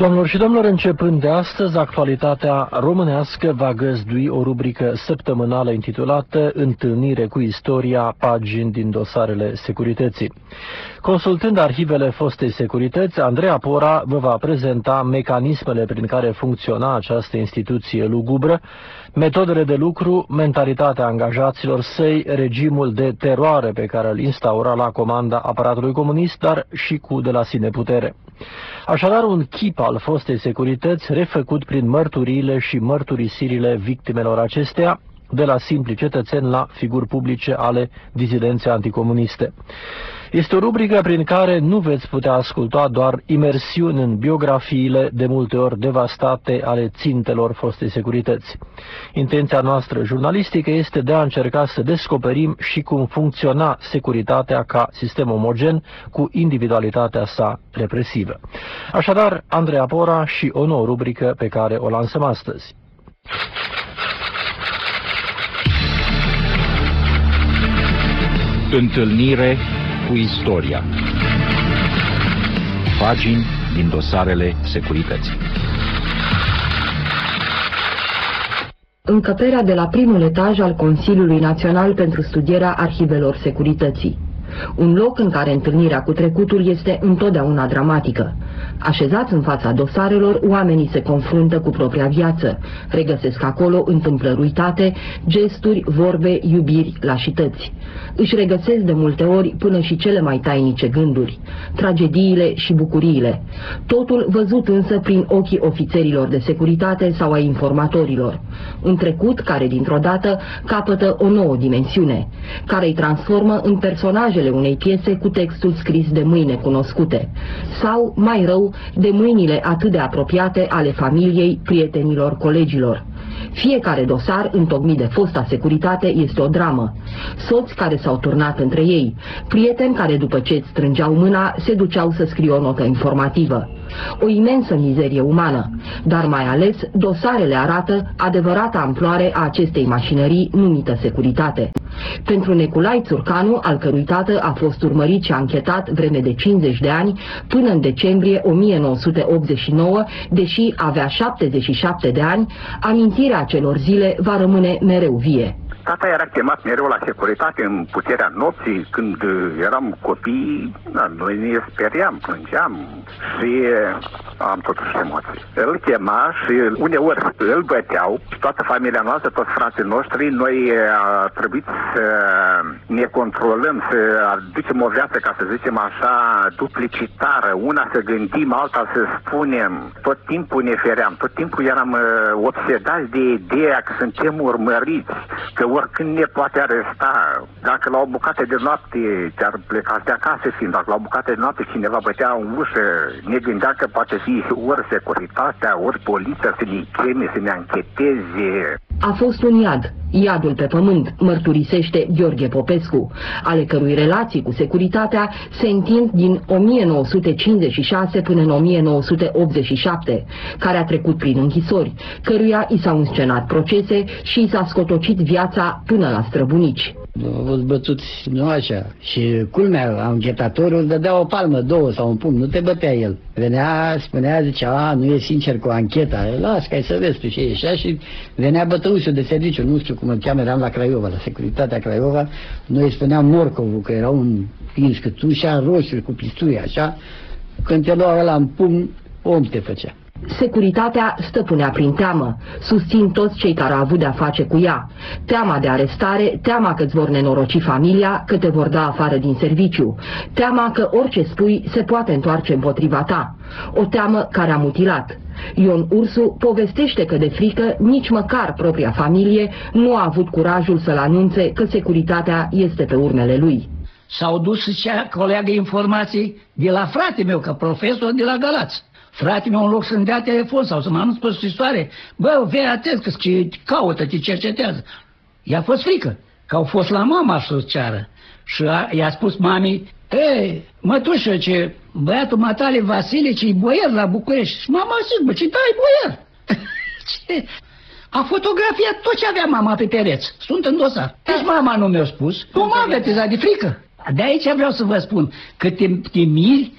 Domnilor și domnilor, începând de astăzi, actualitatea românească va găzdui o rubrică săptămânală intitulată Întâlnire cu istoria, pagini din dosarele securității. Consultând arhivele fostei securități, Andreea Pora vă va prezenta mecanismele prin care funcționa această instituție lugubră, metodele de lucru, mentalitatea angajaților săi, regimul de teroare pe care îl instaura la comanda aparatului comunist, dar și cu de la sine putere. Așadar, un chip al fostei securități refăcut prin mărturiile și mărturisirile victimelor acesteia, de la simpli cetățeni la figuri publice ale dizidenței anticomuniste. Este o rubrică prin care nu veți putea asculta doar imersiuni în biografiile de multe ori devastate ale țintelor fostei securități. Intenția noastră jurnalistică este de a încerca să descoperim și cum funcționa securitatea ca sistem omogen cu individualitatea sa represivă. Așadar, Andreea Pora și o nouă rubrică pe care o lansăm astăzi. Întâlnire cu istoria. Pagini din dosarele securității. Încăperea de la primul etaj al Consiliului Național pentru Studierea Arhivelor Securității. Un loc în care întâlnirea cu trecutul este întotdeauna dramatică. Așezați în fața dosarelor, oamenii se confruntă cu propria viață. Regăsesc acolo întâmplări uitate, gesturi, vorbe, iubiri, lașități. Își regăsesc de multe ori până și cele mai tainice gânduri, tragediile și bucuriile. Totul văzut însă prin ochii ofițerilor de securitate sau a informatorilor. Un trecut care dintr-o dată capătă o nouă dimensiune, care îi transformă în personajele unei piese cu textul scris de mâine cunoscute. Sau, mai rău, de mâinile atât de apropiate ale familiei, prietenilor, colegilor. Fiecare dosar întocmit de fosta securitate este o dramă. Soți care s-au turnat între ei, prieteni care după ce îți strângeau mâna se duceau să scrie o notă informativă. O imensă mizerie umană, dar mai ales dosarele arată adevărata amploare a acestei mașinării numită securitate. Pentru Neculai Țurcanu, al cărui tată a fost urmărit și anchetat vreme de 50 de ani, până în decembrie 1989, deși avea 77 de ani, amintirea acelor zile va rămâne mereu vie. Tata era chemat mereu la securitate în puterea nopții, când eram copii, da, noi ne speriam, plângeam și am totuși emoții. Îl chema și uneori îl băteau, toată familia noastră, toți frații noștri, noi a trebuit să ne controlăm, să aducem o viață, ca să zicem așa, duplicitară, una să gândim, alta să spunem. Tot timpul ne feream, tot timpul eram obsedați de ideea că suntem urmăriți, că oricând ne poate aresta. Dacă la o bucată de noapte te-ar pleca de acasă fiind, dacă la o bucată de noapte cineva bătea în ușă, ne gândea că poate fi ori securitatea, ori poliția să ne cheme, să ne ancheteze. A fost un iad, iadul pe pământ, mărturisește Gheorghe Popescu, ale cărui relații cu securitatea se întind din 1956 până în 1987, care a trecut prin închisori, căruia i s-au înscenat procese și i s-a scotocit viața până la străbunici. Au fost bătuți nu așa. Și culmea, anchetatorul dădea o palmă, două sau un pumn, nu te bătea el. Venea, spunea, zicea, a, nu e sincer cu ancheta, las, că să vezi tu și ieșea și venea bătăușul de serviciu, nu știu cum îl cheamă, eram la Craiova, la Securitatea Craiova, noi îi spuneam Morcovul, că era un pins câtușa roșu cu pistui, așa, când te lua la în pumn, om te făcea. Securitatea stăpânea prin teamă, susțin toți cei care au avut de-a face cu ea. Teama de arestare, teama că îți vor nenoroci familia, că te vor da afară din serviciu, teama că orice spui se poate întoarce împotriva ta, o teamă care a mutilat. Ion Ursu povestește că de frică nici măcar propria familie nu a avut curajul să-l anunțe că securitatea este pe urmele lui. S-au dus și cea colegă informații de la frate meu, că profesor de la Galați. Frate meu, în loc să-mi dea telefon sau să mă anunț pe scrisoare, bă, vei atent că ce caută, te cercetează. I-a fost frică, că au fost la mama să ceară. Și a, i-a spus mami, ei, mătușă, ce băiatul matale Vasile, ce-i boier la București. Și mama zic, bă, ce dai boier? ce? A fotografiat tot ce avea mama pe pereți. Sunt în dosar. Deci mama nu mi-a spus. Nu m-a avertizat de frică. De aici vreau să vă spun că te, te miri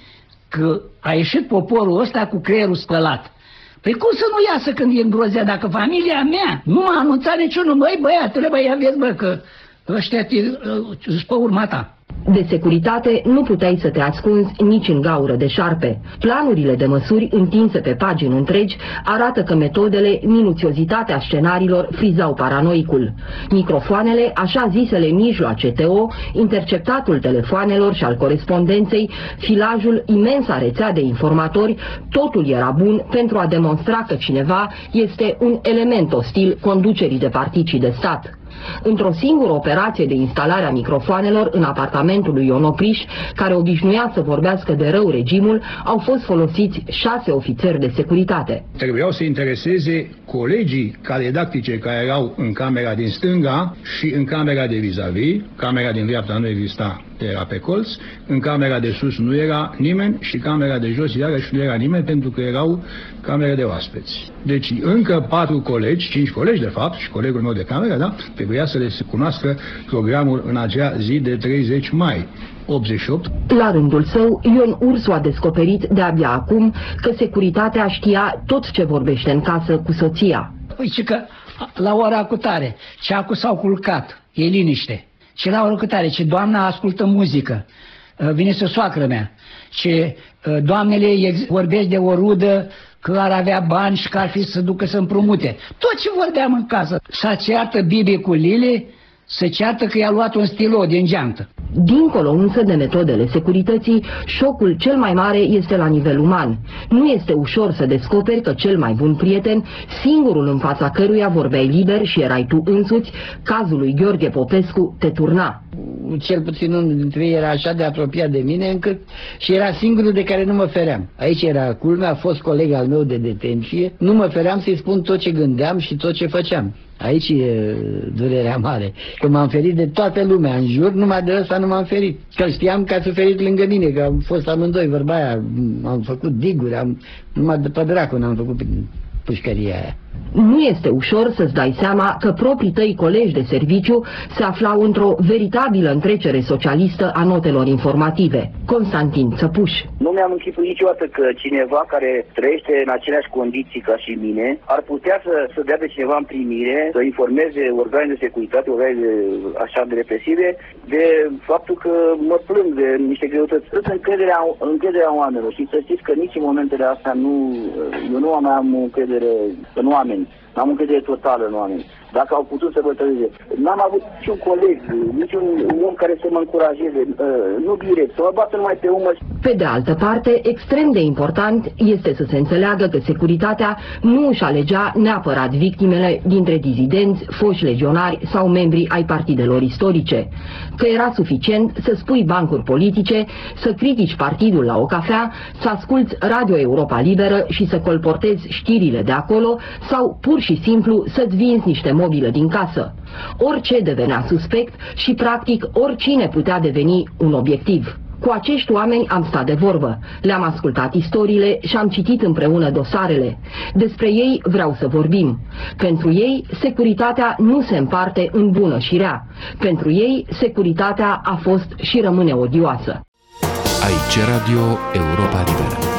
că a ieșit poporul ăsta cu creierul spălat. Păi cum să nu iasă când e îngrozea dacă familia mea nu m-a anunțat niciunul, măi băiatule, băi, aveți bă, că ăștia te, uh, pe urma ta. De securitate nu puteai să te ascunzi nici în gaură de șarpe. Planurile de măsuri întinse pe pagini întregi arată că metodele, minuțiozitatea scenariilor frizau paranoicul. Microfoanele, așa zisele mijloace TO, interceptatul telefoanelor și al corespondenței, filajul, imensa rețea de informatori, totul era bun pentru a demonstra că cineva este un element ostil conducerii de particii de stat. Într-o singură operație de instalare a microfoanelor în apartamentul lui Ion Opriș, care obișnuia să vorbească de rău regimul, au fost folosiți șase ofițeri de securitate. Trebuiau să intereseze colegii redactice care erau în camera din stânga și în camera de vis-a-vis. -vis. Camera din dreapta nu exista, era pe colț. În camera de sus nu era nimeni și camera de jos iarăși nu era nimeni pentru că erau camere de oaspeți. Deci încă patru colegi, cinci colegi de fapt și colegul meu de cameră, da, trebuia să le cunoască programul în acea zi de 30 mai. 88. La rândul său, Ion Ursu a descoperit de-abia acum că securitatea știa tot ce vorbește în casă cu soția. Păi ce că la ora cu tare, ceacul s-au culcat, e liniște. Și la ora cu tare, ce doamna ascultă muzică, ă, vine să soacră mea, ce ă, doamnele vorbesc de o rudă că ar avea bani și că ar fi să ducă să împrumute. Tot ce vorbeam în casă. S-a ceartă Bibi cu Lili, se ceartă că i-a luat un stilou din geantă. Dincolo însă de metodele securității, șocul cel mai mare este la nivel uman. Nu este ușor să descoperi că cel mai bun prieten, singurul în fața căruia vorbeai liber și erai tu însuți, cazul lui Gheorghe Popescu te turna. Cel puțin unul dintre ei era așa de apropiat de mine încât și era singurul de care nu mă feream. Aici era culmea, a fost coleg al meu de detenție, nu mă feream să-i spun tot ce gândeam și tot ce făceam. Aici e durerea mare. Că m-am ferit de toată lumea în jur, numai de ăsta nu m-am ferit. Că știam că a suferit lângă mine, că am fost amândoi, vorba aia, am făcut diguri, am, numai de pe dracu n-am făcut pușcăria aia. Nu este ușor să-ți dai seama că proprii tăi colegi de serviciu se aflau într-o veritabilă întrecere socialistă a notelor informative. Constantin Țăpuș. Nu mi-am închipuit niciodată că cineva care trăiește în aceleași condiții ca și mine ar putea să, să dea de cineva în primire, să informeze organele de securitate, organele așa de represive, de faptul că mă plâng de niște greutăți. Sunt încrederea, încrederea oamenilor și să știți că nici în momentele astea nu, eu nu am încredere în oameni. N-am încredere totală în oameni dacă au putut să bătălize. N-am avut niciun coleg, niciun om care să mă încurajeze, uh, nu direct, să mă bată numai pe umăr. Pe de altă parte, extrem de important este să se înțeleagă că securitatea nu își alegea neapărat victimele dintre dizidenți, foști legionari sau membri ai partidelor istorice, că era suficient să spui bancuri politice, să critici partidul la o cafea, să asculți Radio Europa Liberă și să colportezi știrile de acolo sau pur și simplu să-ți vinzi niște mobilă din casă. Orice devenea suspect și practic oricine putea deveni un obiectiv. Cu acești oameni am stat de vorbă, le-am ascultat istoriile și am citit împreună dosarele. Despre ei vreau să vorbim. Pentru ei, securitatea nu se împarte în bună și rea. Pentru ei, securitatea a fost și rămâne odioasă. Aici Radio Europa Liberă.